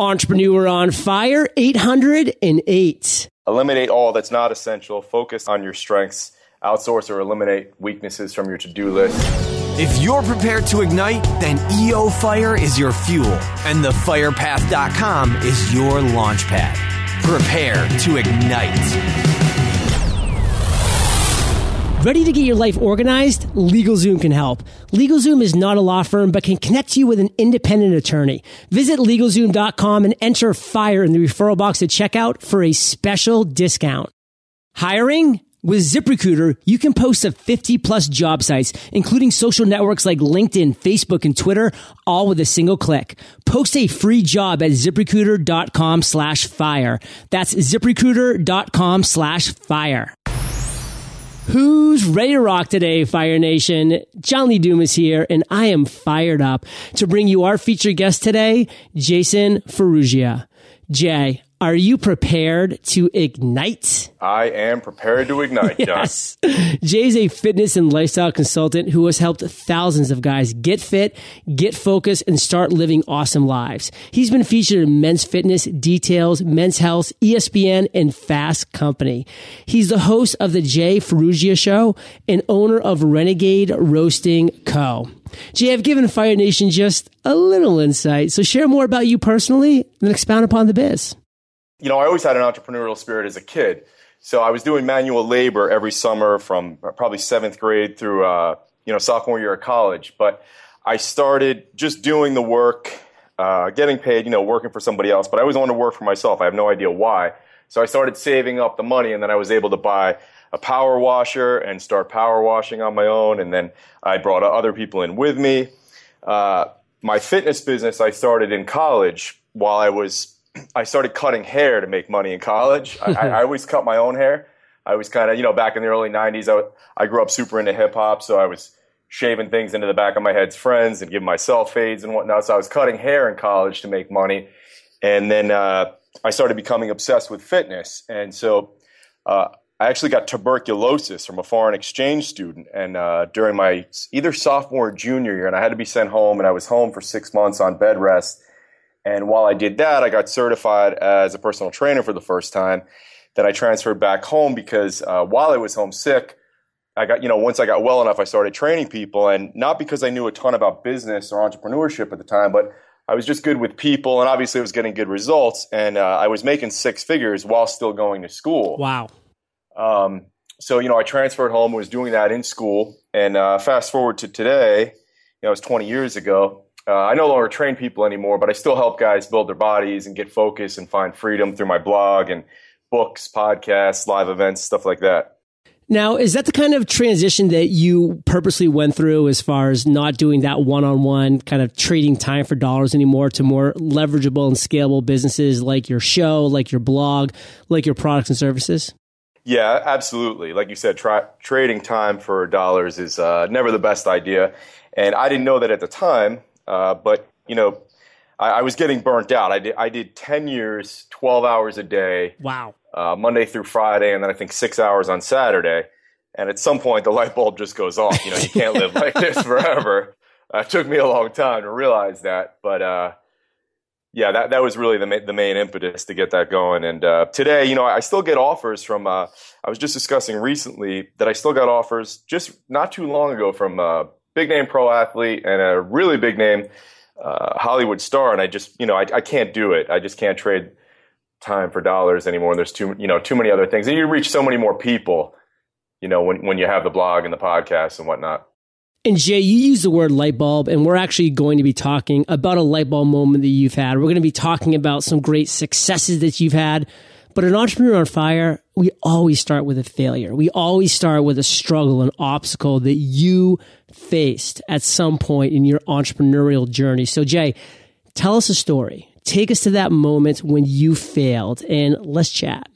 Entrepreneur on Fire 808. Eliminate all that's not essential. Focus on your strengths. Outsource or eliminate weaknesses from your to do list. If you're prepared to ignite, then EO Fire is your fuel, and thefirepath.com is your launch pad. Prepare to ignite. Ready to get your life organized? LegalZoom can help. LegalZoom is not a law firm, but can connect you with an independent attorney. Visit LegalZoom.com and enter FIRE in the referral box at checkout for a special discount. Hiring? With ZipRecruiter, you can post to 50 plus job sites, including social networks like LinkedIn, Facebook, and Twitter, all with a single click. Post a free job at ziprecruiter.com slash fire. That's ziprecruiter.com slash fire. Who's ready to rock today, Fire Nation? John Lee Dumas here, and I am fired up to bring you our featured guest today, Jason Ferruggia. Jay, are you prepared to ignite? I am prepared to ignite, yes. Jay's a fitness and lifestyle consultant who has helped thousands of guys get fit, get focused, and start living awesome lives. He's been featured in Men's Fitness, Details, Men's Health, ESPN, and Fast Company. He's the host of the Jay Ferruggia Show and owner of Renegade Roasting Co. Jay, I've given Fire Nation just a little insight, so share more about you personally and expound upon the biz you know, I always had an entrepreneurial spirit as a kid. So I was doing manual labor every summer from probably seventh grade through, uh, you know, sophomore year of college. But I started just doing the work, uh, getting paid, you know, working for somebody else. But I always wanted to work for myself. I have no idea why. So I started saving up the money, and then I was able to buy a power washer and start power washing on my own. And then I brought other people in with me. Uh, my fitness business I started in college while I was I started cutting hair to make money in college. I, I always cut my own hair. I was kind of, you know, back in the early 90s, I, I grew up super into hip hop. So I was shaving things into the back of my head's friends and giving myself fades and whatnot. So I was cutting hair in college to make money. And then uh, I started becoming obsessed with fitness. And so uh, I actually got tuberculosis from a foreign exchange student. And uh, during my either sophomore or junior year, and I had to be sent home, and I was home for six months on bed rest and while I did that, I got certified as a personal trainer for the first time. Then I transferred back home because uh, while I was homesick, I got, you know, once I got well enough, I started training people. And not because I knew a ton about business or entrepreneurship at the time, but I was just good with people. And obviously, I was getting good results. And uh, I was making six figures while still going to school. Wow. Um, so, you know, I transferred home, was doing that in school. And uh, fast forward to today, you know, it was 20 years ago. Uh, I no longer train people anymore, but I still help guys build their bodies and get focus and find freedom through my blog and books, podcasts, live events, stuff like that. Now, is that the kind of transition that you purposely went through as far as not doing that one on one kind of trading time for dollars anymore to more leverageable and scalable businesses like your show, like your blog, like your products and services? Yeah, absolutely. Like you said, tra- trading time for dollars is uh, never the best idea. And I didn't know that at the time. Uh, but you know, I, I, was getting burnt out. I did I did ten years, twelve hours a day. Wow. Uh, Monday through Friday, and then I think six hours on Saturday. And at some point, the light bulb just goes off. You know, you can't live like this forever. Uh, it took me a long time to realize that, but uh, yeah, that that was really the ma- the main impetus to get that going. And uh, today, you know, I still get offers from. Uh, I was just discussing recently that I still got offers just not too long ago from uh, big name pro athlete and a really big name uh, Hollywood star, and I just you know I, I can't do it. I just can't trade time for dollars anymore. There's too you know too many other things, and you reach so many more people, you know, when when you have the blog and the podcast and whatnot. And Jay, you use the word light bulb, and we're actually going to be talking about a light bulb moment that you've had. We're going to be talking about some great successes that you've had. But an entrepreneur on fire, we always start with a failure. We always start with a struggle, an obstacle that you faced at some point in your entrepreneurial journey. So, Jay, tell us a story. Take us to that moment when you failed and let's chat.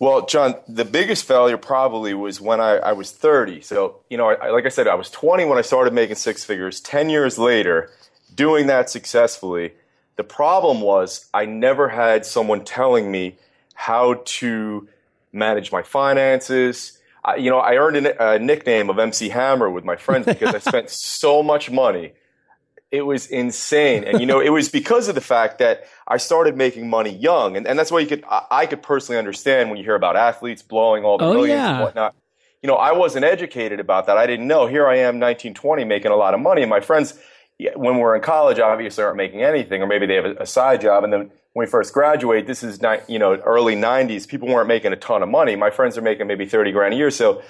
Well, John, the biggest failure probably was when I, I was 30. So, you know, I, like I said, I was 20 when I started making six figures. 10 years later, doing that successfully. The problem was I never had someone telling me how to manage my finances, I, you know, I earned a, a, nickname of MC Hammer with my friends because I spent so much money It was insane. And, you know, it was because of the fact that I started making money young. And, and that's why you could, I, I could personally understand when you hear about athletes blowing all the Oh, millions yeah. and whatnot. You know, I wasn't educated about that. I didn't know. Here I am, 1920, making a lot of money. And my friends, when we're in college, obviously aren't making anything, or maybe they have a, a side job. And then when we first graduate, this is you know, early 90s, people weren't making a ton of money. My friends are making maybe 30 grand a year. So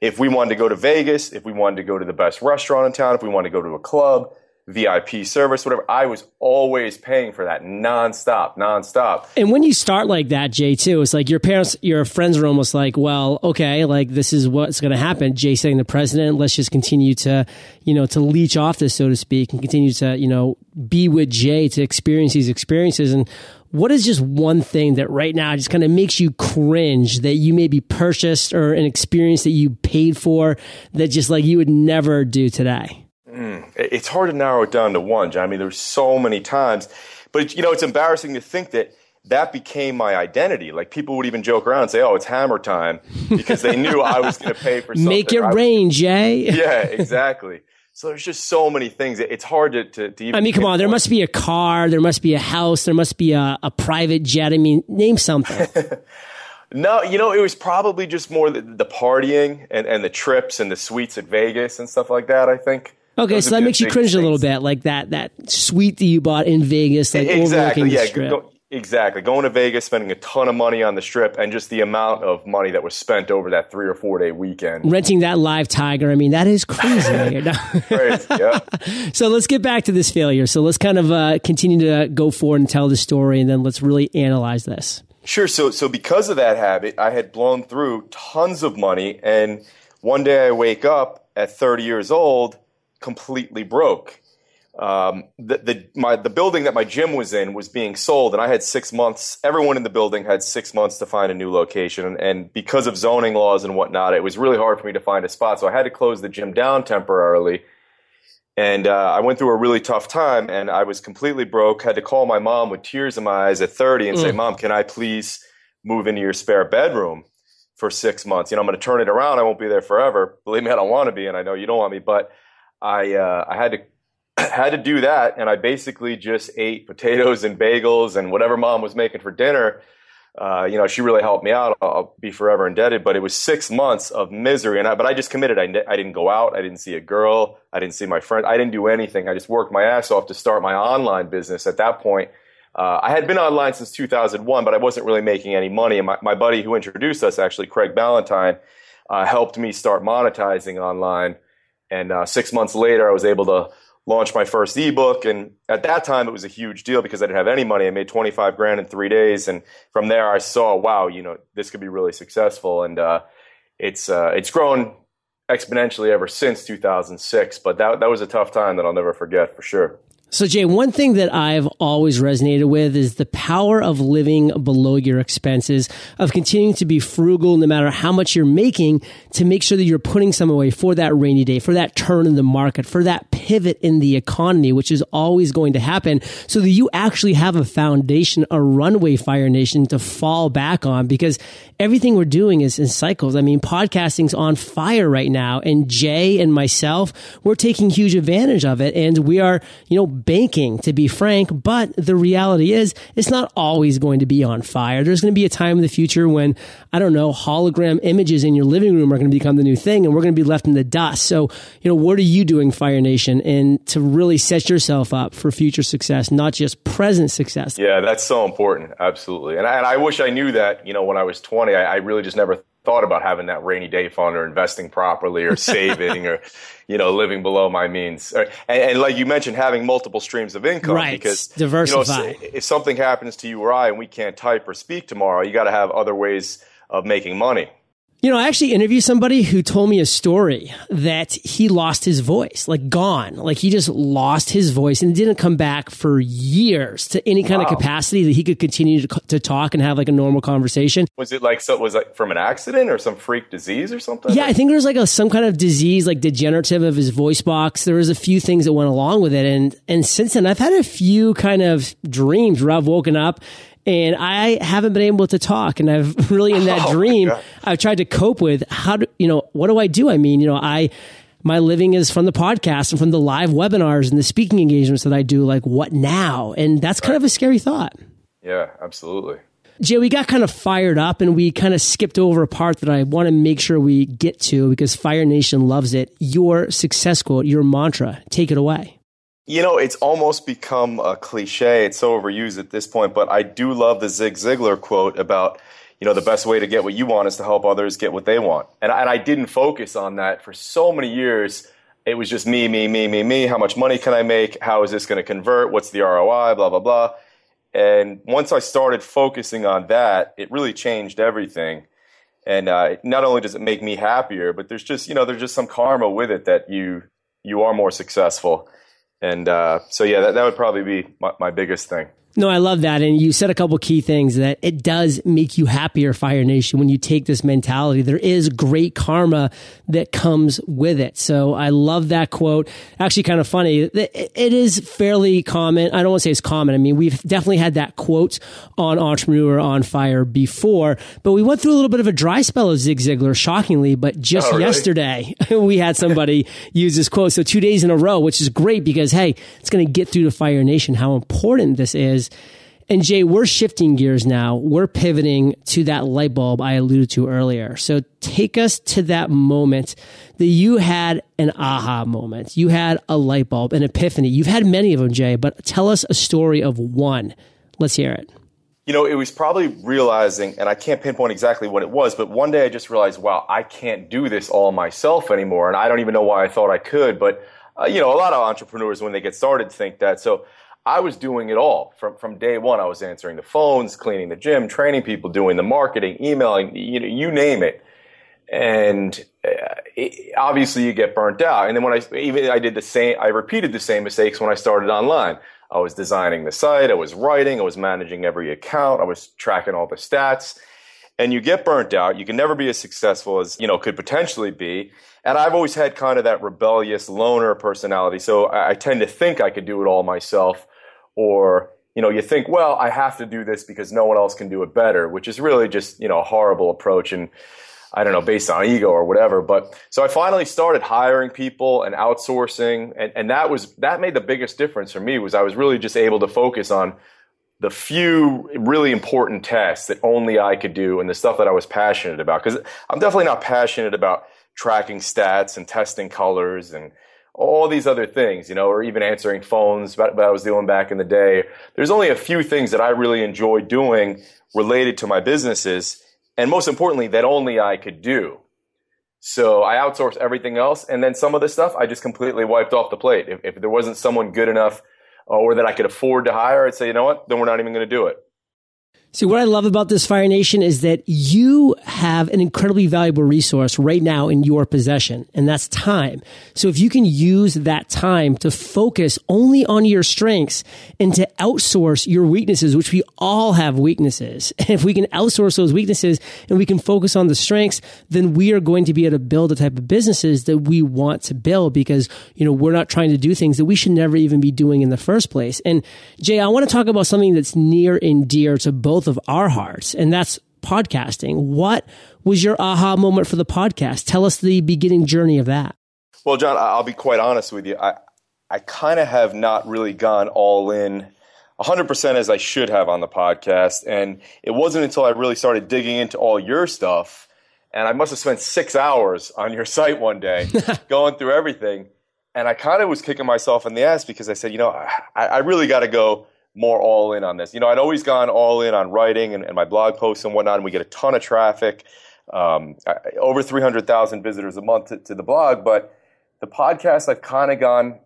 if we wanted to go to Vegas, if we wanted to go to the best restaurant in town, if we wanted to go to a club, VIP service, whatever, I was always paying for that nonstop, nonstop. And when you start like that, Jay, too, it's like your parents, your friends are almost like, well, okay, like this is what's going to happen. Jay saying the president, let's just continue to, you know, to leech off this, so to speak, and continue to, you know, be with Jay to experience these experiences. And what is just one thing that right now just kind of makes you cringe that you maybe purchased or an experience that you paid for that just like you would never do today? Mm. it's hard to narrow it down to one, John. I mean, there's so many times, but you know, it's embarrassing to think that that became my identity. Like people would even joke around and say, "Oh, it's hammer time," because they knew I was going to pay for something. Make it I was- rain, Jay. Yeah, exactly. So there's just so many things. It's hard to, to, to even. I mean, come on. There must be a car. There must be a house. There must be a, a private jet. I mean, name something. No, you know, it was probably just more the, the partying and, and the trips and the suites at Vegas and stuff like that. I think. Okay, Those so that makes you cringe a little bit, like that that suite that you bought in Vegas, like exactly. overlooking the Yeah. strip. Go, exactly. Going to Vegas, spending a ton of money on the strip, and just the amount of money that was spent over that three or four day weekend. Renting that live tiger. I mean, that is crazy. Crazy. Yeah. so let's get back to this failure. So let's kind of uh, continue to go forward and tell the story, and then let's really analyze this. Sure. So, so because of that habit, I had blown through tons of money, and one day I wake up at 30 years old, completely broke. Um, the the my the building that my gym was in was being sold, and I had six months. Everyone in the building had six months to find a new location, and, and because of zoning laws and whatnot, it was really hard for me to find a spot. So I had to close the gym down temporarily. And uh, I went through a really tough time, and I was completely broke. Had to call my mom with tears in my eyes at 30 and say, "Mom, can I please move into your spare bedroom for six months? You know, I'm going to turn it around. I won't be there forever. Believe me, I don't want to be, and I know you don't want me, but I uh, I had to had to do that, and I basically just ate potatoes and bagels and whatever mom was making for dinner. Uh, you know, she really helped me out. I'll, I'll be forever indebted. But it was six months of misery, and I, but I just committed. I, I didn't go out. I didn't see a girl. I didn't see my friend. I didn't do anything. I just worked my ass off to start my online business. At that point, uh, I had been online since 2001, but I wasn't really making any money. And my, my buddy who introduced us, actually, Craig Ballantyne, uh, helped me start monetizing online. And uh, six months later, I was able to launch my first ebook. And at that time, it was a huge deal because I didn't have any money. I made 25 grand in three days. And from there, I saw, wow, you know, this could be really successful. And uh, it's, uh, it's grown exponentially ever since 2006. But that, that was a tough time that I'll never forget for sure. So, Jay, one thing that I've always resonated with is the power of living below your expenses, of continuing to be frugal no matter how much you're making to make sure that you're putting some away for that rainy day, for that turn in the market, for that pivot in the economy, which is always going to happen so that you actually have a foundation, a runway Fire Nation to fall back on because everything we're doing is in cycles. I mean, podcasting's on fire right now and Jay and myself, we're taking huge advantage of it and we are, you know, banking to be frank, but the reality is it's not always going to be on fire. There's going to be a time in the future when, I don't know, hologram images in your living room are going to become the new thing and we're going to be left in the dust. So, you know, what are you doing, Fire Nation, and to really set yourself up for future success, not just present success? Yeah, that's so important. Absolutely. And I, and I wish I knew that, you know, when I was 20, I, I really just never thought about having that rainy day fund or investing properly or saving or, you know, living below my means. And, and like you mentioned, having multiple streams of income Right. because Diversify. You know, if, if something happens to you or I and we can't type or speak tomorrow, you got to have other ways of making money. You know, I actually interviewed somebody who told me a story that he lost his voice, like gone. Like he just lost his voice and didn't come back for years to any kind of capacity that he could continue to, to talk and have like a normal conversation. Was it like so? Was it from an accident or some freak disease or something? Yeah, I think there was like a, some kind of disease, like degenerative of his voice box. There was a few things that went along with it, and and since then, I've had a few kind of dreams where I've woken up and I haven't been able to talk, and I've really in that Oh, dream, God. I've tried to cope with how do you know what do I do? I mean, you know, I. my living is from the podcast and from the live webinars and the speaking engagements that I do. Like, what now? And that's kind of a scary thought. Yeah, absolutely. Jay, we got kind of fired up and we kind of skipped over a part that I want to make sure we get to because Fire Nation loves it. Your success quote, your mantra. Take it away. You know, it's almost become a cliche. It's so overused at this point, but I do love the Zig Ziglar quote about, you know, the best way to get what you want is to help others get what they want. And, and I didn't focus on that for so many years. It was just me, me, me, me, me. How much money can I make? How is this going to convert? What's the ROI? Blah, blah, blah. And once I started focusing on that, it really changed everything. And uh, not only does it make me happier, but there's just you know there's just some karma with it that you you are more successful. And uh, so yeah, that, that would probably be my, my biggest thing. No, I love that. And you said a couple key things that it does make you happier, Fire Nation, when you take this mentality. There is great karma that comes with it. So I love that quote. Actually, kind of funny. It is fairly common. I don't want to say it's common. I mean, we've definitely had that quote on Entrepreneur on Fire before, but we went through a little bit of a dry spell of Zig Ziglar, shockingly. But just oh, really? yesterday, we had somebody use this quote. So two days in a row, which is great because, hey, it's going to get through to Fire Nation how important this is is. And Jay, we're shifting gears now. We're pivoting to that light bulb I alluded to earlier. So take us to that moment that you had an aha moment. You had a light bulb, an epiphany. You've had many of them, Jay, but tell us a story of one. Let's hear it. You know, it was probably realizing, and I can't pinpoint exactly what it was, but one day I just realized, wow, I can't do this all myself anymore. And I don't even know why I thought I could. But, uh, you know, a lot of entrepreneurs, when they get started, think that. So I was doing it all from, from day one. I was answering the phones, cleaning the gym, training people, doing the marketing, emailing, you know, you name it. And uh, it, obviously you get burnt out. And then when I, even I did the same, I repeated the same mistakes when I started online. I was designing the site. I was writing. I was managing every account. I was tracking all the stats and you get burnt out. You can never be as successful as, you know, could potentially be. And I've always had kind of that rebellious loner personality. So I, I tend to think I could do it all myself or you know you think well i have to do this because no one else can do it better which is really just you know a horrible approach and i don't know based on ego or whatever. But so i finally started hiring people and outsourcing and, and that was that made the biggest difference for me was i was really just able to focus on the few really important tasks that only i could do and the stuff that i was passionate about. Because i'm definitely not passionate about tracking stats and testing colors and all these other things, you know, or even answering phones that, I was doing back in the day. There's only a few things that I really enjoy doing related to my businesses. And most importantly, that only I could do. So I outsourced everything else. And then some of the stuff I just completely wiped off the plate. If, if there wasn't someone good enough uh, or that I could afford to hire, I'd say, you know what? Then we're not even going to do it. See, what I love about this Fire Nation is that you have an incredibly valuable resource right now in your possession, and that's time. So if you can use that time to focus only on your strengths and to outsource your weaknesses, which we all have weaknesses, and if we can outsource those weaknesses and we can focus on the strengths, then we are going to be able to build the type of businesses that we want to build because, you know, we're not trying to do things that we should never even be doing in the first place. And Jay, I want to talk about something that's near and dear to both both of our hearts, and that's podcasting. What was your aha moment for the podcast? Tell us the beginning journey of that. Well, John, I'll be quite honest with you. I, I kind of have not really gone all in 100% as I should have on the podcast. And it wasn't until I really started digging into all your stuff. And I must have spent six hours on your site one day going through everything. And I kind of was kicking myself in the ass because I said, you know, I, I really got to go more all in on this. You know, I'd always gone all in on writing and, and my blog posts and whatnot, and we get a ton of traffic, um, over 300,000 visitors a month to, to, the blog. But the podcast, I've kind of gone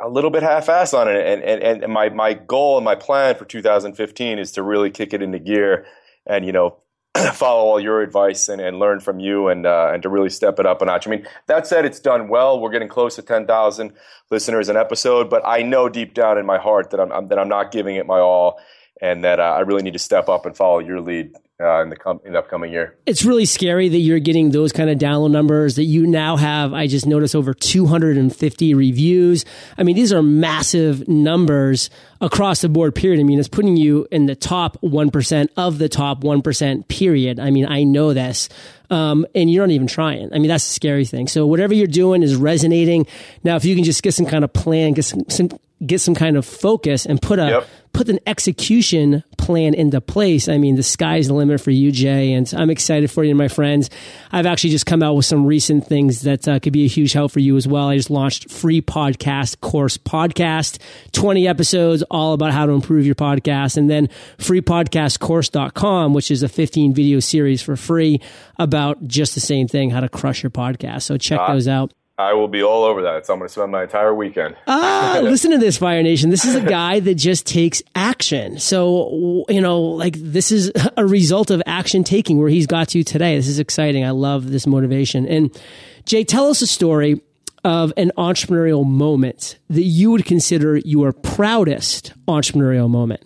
a little bit half-assed on it. And, and, and my, my goal and my plan for 2015 is to really kick it into gear and, you know, follow all your advice and, and learn from you and uh, and to really step it up a notch. I mean, that said, it's done well. We're getting close to ten thousand listeners an episode, but I know deep down in my heart that I'm, I'm, that I'm not giving it my all. And that uh, I really need to step up and follow your lead uh, in the com- in the upcoming year. It's really scary that you're getting those kind of download numbers. That you now have, I just noticed over 250 reviews. I mean, these are massive numbers across the board. Period. I mean, it's putting you in the top one percent of the top one percent. Period. I mean, I know this. Um, and you're not even trying. I mean, that's a scary thing. So whatever you're doing is resonating. Now, if you can just get some kind of plan, get some, some get some kind of focus and put a yep. put an execution plan into place. I mean, the sky's the limit for you, Jay, and I'm excited for you, and my friends. I've actually just come out with some recent things that uh, could be a huge help for you as well. I just launched free podcast course podcast, 20 episodes all about how to improve your podcast, and then freepodcastcourse.com, which is a 15 video series for free about just the same thing, how to crush your podcast. So check uh, those out. I will be all over that. So I'm going to spend my entire weekend. Ah, listen to this, Fire Nation. This is a guy that just takes action. So, you know, like this is a result of action taking where he's got to today. This is exciting. I love this motivation. And Jay, tell us a story of an entrepreneurial moment that you would consider your proudest entrepreneurial moment.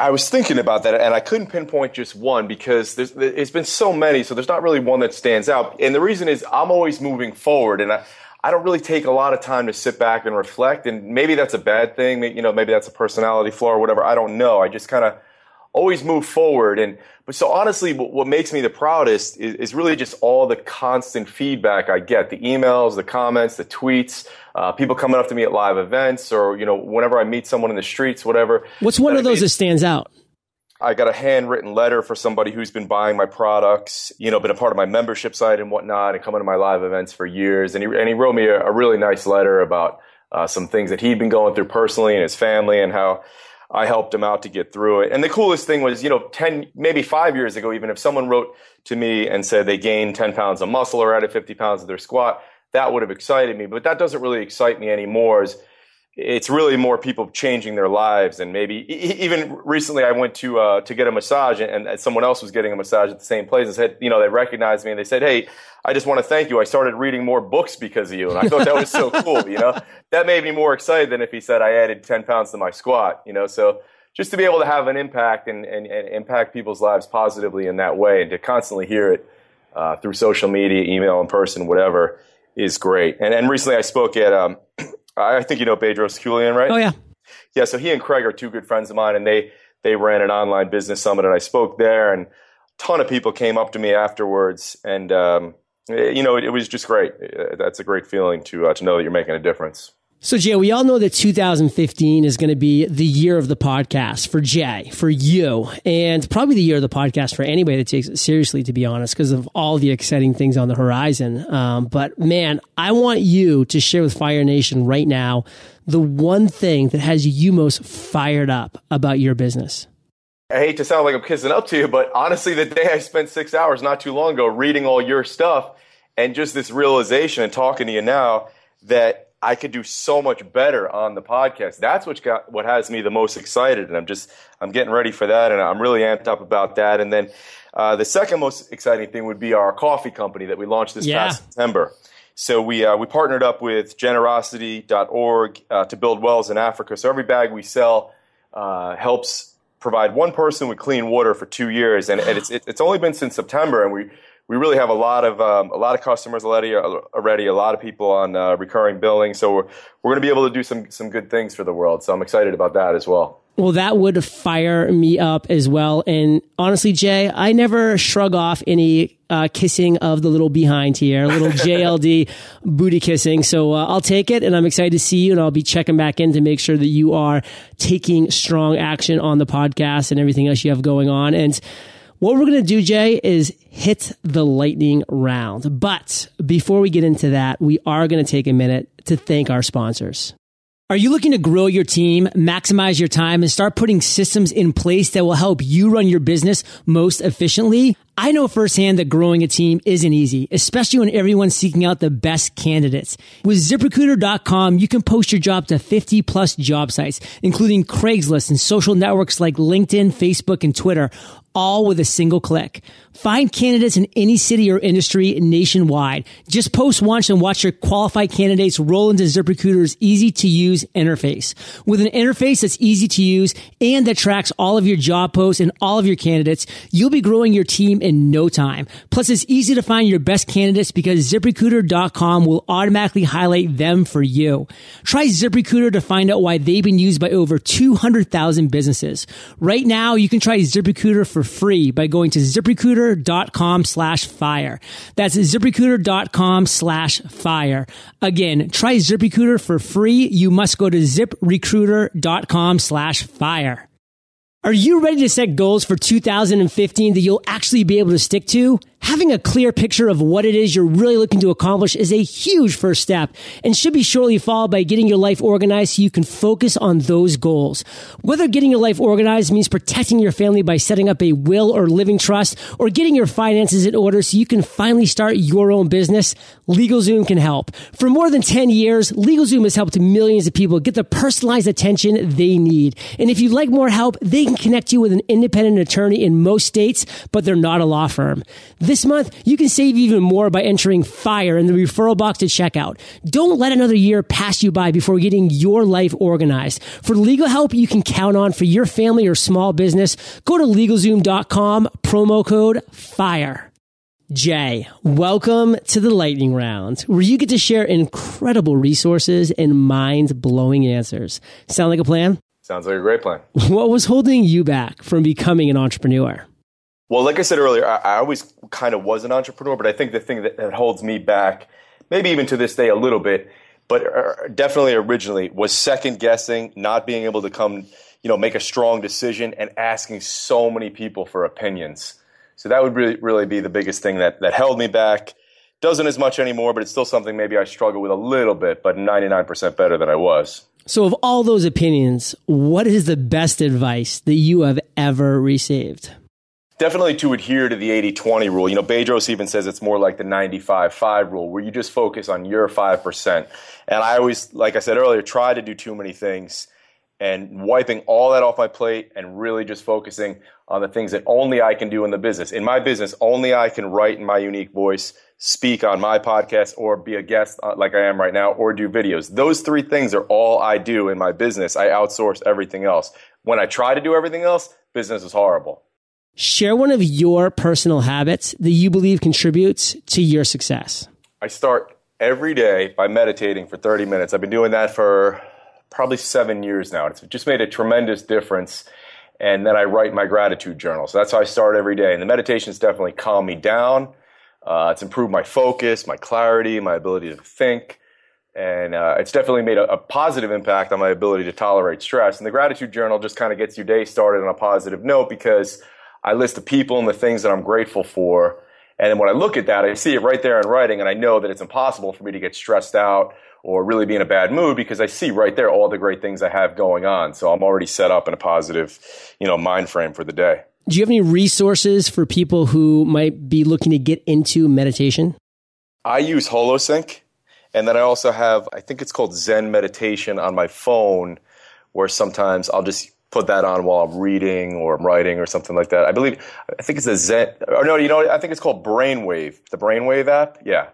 I was thinking about that, and I couldn't pinpoint just one because there's, there's been so many, so there's not really one that stands out. And the reason is I'm always moving forward, and I, I don't really take a lot of time to sit back and reflect. And maybe that's a bad thing. You know, maybe that's a personality flaw or whatever. I don't know. I just kind of always move forward. And but so honestly, what, what makes me the proudest is, is, really just all the constant feedback I get: the emails, the comments, the tweets, uh, people coming up to me at live events, or you know, whenever I meet someone in the streets, whatever. What's one of those that stands out? I got a handwritten letter for somebody who's been buying my products, you know, been a part of my membership site and whatnot, and coming to my live events for years. And he and he wrote me a, a really nice letter about uh, some things that he'd been going through personally and his family, and how I helped him out to get through it. And the coolest thing was, you know, ten maybe five years ago, even if someone wrote to me and said they gained ten pounds of muscle or added fifty pounds of their squat, that would have excited me. But that doesn't really excite me anymore. Is it's really more people changing their lives and maybe even recently I went to uh, to get a massage and, and, someone else was getting a massage at the same place and said you know they recognized me and they said hey I just want to thank you. I started reading more books because of you. And I thought that was so cool you know? That made me more excited than if he said I added 10 pounds to my squat you know? So just to be able to have an impact and, and, and impact people's lives positively in that way and to constantly hear it uh, through social media email in person whatever is great. And, and recently I spoke at um, I think you know Bedros Keuilian, right? Oh yeah, yeah. So he and Craig are two good friends of mine, and they they ran an online business summit, and I spoke there, and a ton of people came up to me afterwards, and um, you know it, it, was just great. That's a great feeling to uh, to know that you're making a difference. So, Jay, we all know that 2015 is going to be the year of the podcast for Jay, for you, and probably the year of the podcast for anybody that takes it seriously, to be honest, because of all the exciting things on the horizon. Um, but man, I want you to share with Fire Nation right now the one thing that has you most fired up about your business. I hate to sound like I'm kissing up to you, but honestly, the day I spent six hours not too long ago reading all your stuff and just this realization and talking to you now that I could do so much better on the podcast. That's what got what has me the most excited, and I'm just I'm getting ready for that, and I'm really amped up about that. And then uh, the second most exciting thing would be our coffee company that we launched this yeah. past September. So we uh, we partnered up with Generosity.org uh, to build wells in Africa. So every bag we sell uh, helps provide one person with clean water for two years, and, and it's it, it's only been since September, and we we really have a lot of um, a lot of customers already. Already, a lot of people on uh, recurring billing. So we're we're going to be able to do some some good things for the world. So I'm excited about that as well. Well, that would fire me up as well. And honestly, Jay, I never shrug off any uh, kissing of the little behind here, a little JLD booty kissing. So uh, I'll take it, and I'm excited to see you. And I'll be checking back in to make sure that you are taking strong action on the podcast and everything else you have going on. And what we're going to do, Jay, is hit the lightning round. But before we get into that, we are going to take a minute to thank our sponsors. Are you looking to grow your team, maximize your time, and start putting systems in place that will help you run your business most efficiently? I know firsthand that growing a team isn't easy, especially when everyone's seeking out the best candidates. With ziprecruiter.com, you can post your job to 50 plus job sites, including Craigslist and social networks like LinkedIn, Facebook, and Twitter all with a single click. Find candidates in any city or industry nationwide. Just post once and watch your qualified candidates roll into ZipRecruiter's easy to use interface. With an interface that's easy to use and that tracks all of your job posts and all of your candidates, you'll be growing your team no time. Plus, it's easy to find your best candidates because ZipRecruiter.com will automatically highlight them for you. Try ZipRecruiter to find out why they've been used by over 200,000 businesses. Right now, you can try ZipRecruiter for free by going to ziprecruiter.com slash fire. That's ziprecruiter.com slash fire. Again, try ZipRecruiter for free. You must go to ziprecruiter.com slash fire. Are you ready to set goals for 2015 that you'll actually be able to stick to? Having a clear picture of what it is you're really looking to accomplish is a huge first step and should be shortly followed by getting your life organized so you can focus on those goals. Whether getting your life organized means protecting your family by setting up a will or living trust or getting your finances in order so you can finally start your own business, LegalZoom can help. For more than 10 years, LegalZoom has helped millions of people get the personalized attention they need. And if you'd like more help, they can connect you with an independent attorney in most states, but they're not a law firm. This month, you can save even more by entering FIRE in the referral box at checkout. Don't let another year pass you by before getting your life organized. For legal help you can count on for your family or small business, go to LegalZoom.com, promo code FIRE. Jay, welcome to the lightning round, where you get to share incredible resources and mind blowing answers. Sound like a plan? Sounds like a great plan. What was holding you back from becoming an entrepreneur? Well, like I said earlier, I, I always kind of was an entrepreneur, but I think the thing that, that, holds me back, maybe even to this day a little bit, but uh, definitely originally was second guessing, not being able to come, you know, make a strong decision and asking so many people for opinions. So that would really, really be the biggest thing that, that held me back. Doesn't as much anymore, but it's still something maybe I struggle with a little bit, but 99% better than I was. So, of all those opinions, what is the best advice that you have ever received? definitely to adhere to the 80-20 rule. You know, Bedros even says it's more like the 95-5 rule where you just focus on your 5%. And I always, like I said earlier, try to do too many things and wiping all that off my plate and really just focusing on the things that only I can do in the business. In my business, only I can write in my unique voice, speak on my podcast, or be a guest uh, like I am right now, or do videos. Those three things are all I do in my business. I outsource everything else. When I try to do everything else, business is horrible. Share one of your personal habits that you believe contributes to your success. I start every day by meditating for 30 minutes. I've been doing that for probably seven years now. It's just made a tremendous difference. And then I write my gratitude journal. So that's how I start every day. And the meditation's definitely calmed me down. Uh, it's improved my focus, my clarity, my ability to think. And uh, it's definitely made a, a, positive impact on my ability to tolerate stress. And the gratitude journal just kind of gets your day started on a positive note because I list the people and the things that I'm grateful for. And then when I look at that, I see it right there in writing, and I know that it's impossible for me to get stressed out or really be in a bad mood because I see right there all the great things I have going on. So I'm already set up in a positive, you know, mind frame for the day. Do you have any resources for people who might be looking to get into meditation? I use HoloSync. And then I also have, I think it's called Zen Meditation on my phone, where sometimes I'll just put that on while I'm reading or I'm writing or something like that. I believe, I think it's a Zen, or no, you know, I think it's called Brainwave, the Brainwave app. Yeah.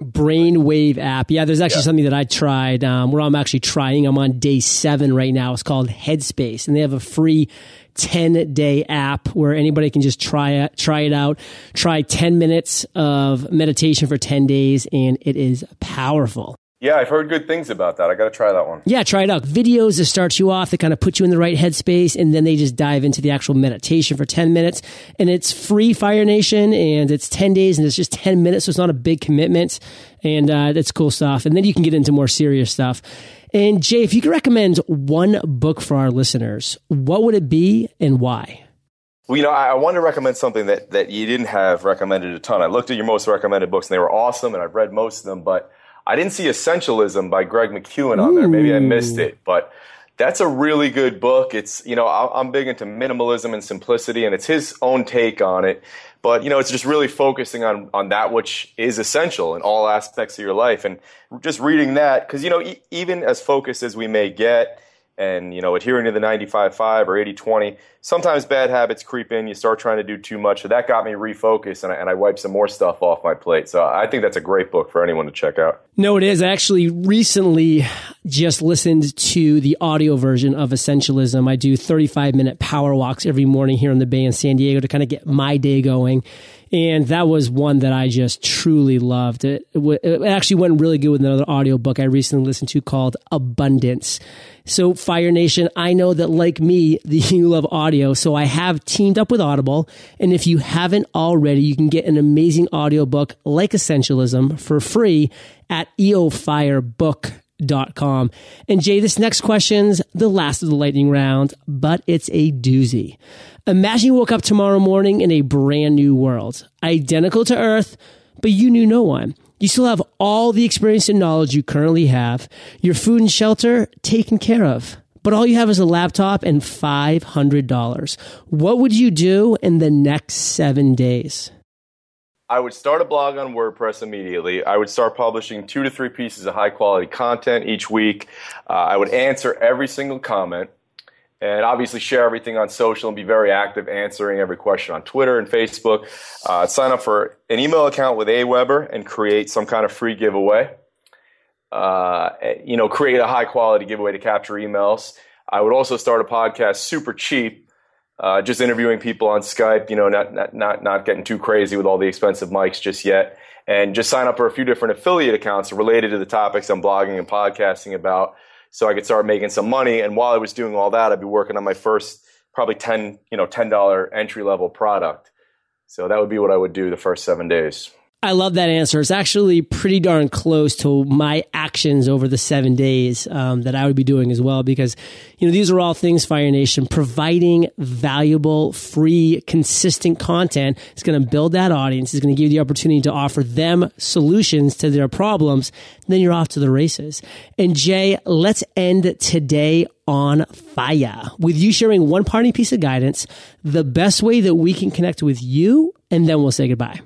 Brainwave app. Yeah, there's actually yeah. something that I tried um, where I'm actually trying. I'm on day seven right now. It's called Headspace, and they have a free 10 day app where anybody can just try it, try it out. Try 10 minutes of meditation for 10 days, and it is powerful. Yeah, I've heard good things about that. I got to try that one. Yeah, try it out. Videos that start you off, that kind of put you in the right headspace, and then they just dive into the actual meditation for 10 minutes. And it's free, Fire Nation, and it's 10 days, and it's just 10 minutes, so it's not a big commitment. And uh, it's cool stuff. And then you can get into more serious stuff. And Jay, if you could recommend one book for our listeners, what would it be and why? Well, you know, I, I want to recommend something that, that you didn't have recommended a ton. I looked at your most recommended books, and they were awesome, and I've read most of them, but – I didn't see Essentialism by Greg McKeown on there. Maybe I missed it, but That's a really good book. It's, you know, I'm big into minimalism and simplicity, and it's his own take on it. But, you know, it's just really focusing on, on that which is essential in all aspects of your life. And just reading that, because, you know, e- even as focused as we may get, and you know adhering to the 95-5 or 80-20 sometimes bad habits creep in you start trying to do too much so that got me refocused and I, and I wiped some more stuff off my plate so i think that's a great book for anyone to check out no it is i actually recently just listened to the audio version of essentialism i do 35 minute power walks every morning here in the bay in san diego to kind of get my day going and that was one that I just truly loved. It, it, actually went really good with another audiobook I recently listened to called Abundance. So Fire Nation, I know that like me, you love audio. So I have teamed up with Audible. And if you haven't already, you can get an amazing audiobook like Essentialism for free at eofirebook.com. And Jay, this next question's the last of the lightning round, but it's a doozy. Imagine you woke up tomorrow morning in a brand new world, identical to Earth, but you knew no one. You still have all the experience and knowledge you currently have, your food and shelter taken care of. But all you have is a laptop and $500. What would you do in the next seven days? I would start a blog on WordPress immediately. I would start publishing two to three pieces of high quality content each week. Uh, I would answer every single comment and obviously share everything on social and be very active answering every question on Twitter and Facebook. Uh, sign up for an email account with Aweber and create some kind of free giveaway. Uh, you know, create a high quality giveaway to capture emails. I would also start a podcast super cheap, uh, just interviewing people on Skype. You know, not, not not not getting too crazy with all the expensive mics just yet, and just sign up for a few different affiliate accounts related to the topics I'm blogging and podcasting about so I could start making some money. And while I was doing all that, I'd be working on my first probably ten, you know, ten dollar entry level product. So that would be what I would do the first seven days. I love that answer. It's actually pretty darn close to my actions over the seven days um, that I would be doing as well, because you know these are all things Fire Nation providing valuable, free, consistent content is going to build that audience. Is going to give you the opportunity to offer them solutions to their problems. Then you're off to the races. And Jay, let's end today on fire with you sharing one parting piece of guidance, the best way that we can connect with you, and then we'll say goodbye.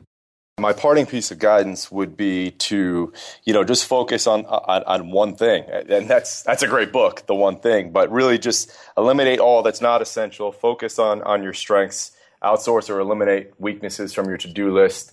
My parting piece of guidance would be to, you know, just focus on, on, on one thing, and that's that's a great book, the one thing. But really, just eliminate all that's not essential. Focus on on your strengths. Outsource or eliminate weaknesses from your to do list.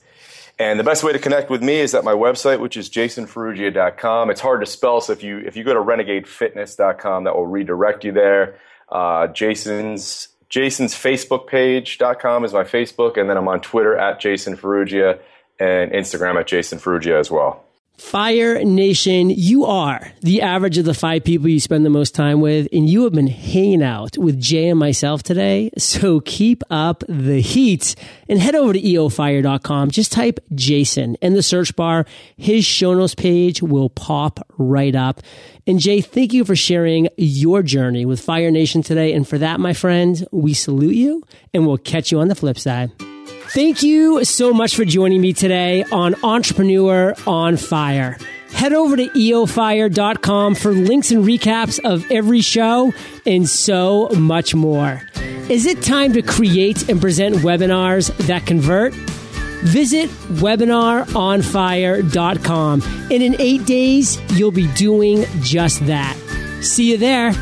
And the best way to connect with me is at my website, which is jasonferruggia.com. It's hard to spell, so if you if you go to renegadefitness.com, that will redirect you there. Uh, Jason's Jason's Facebook page.com is my Facebook, and then I'm on Twitter at Jason Ferruggia and Instagram at Jason Ferruggia as well. Fire Nation, you are the average of the five people you spend the most time with, and you have been hanging out with Jay and myself today. So keep up the heat and head over to eofire.com. Just type Jason in the search bar. His show notes page will pop right up. And Jay, thank you for sharing your journey with Fire Nation today. And for that, my friend, we salute you and we'll catch you on the flip side. Thank you so much for joining me today on Entrepreneur on Fire. Head over to eofire.com for links and recaps of every show and so much more. Is it time to create and present webinars that convert? Visit webinaronfire.com and in eight days, you'll be doing just that. See you there.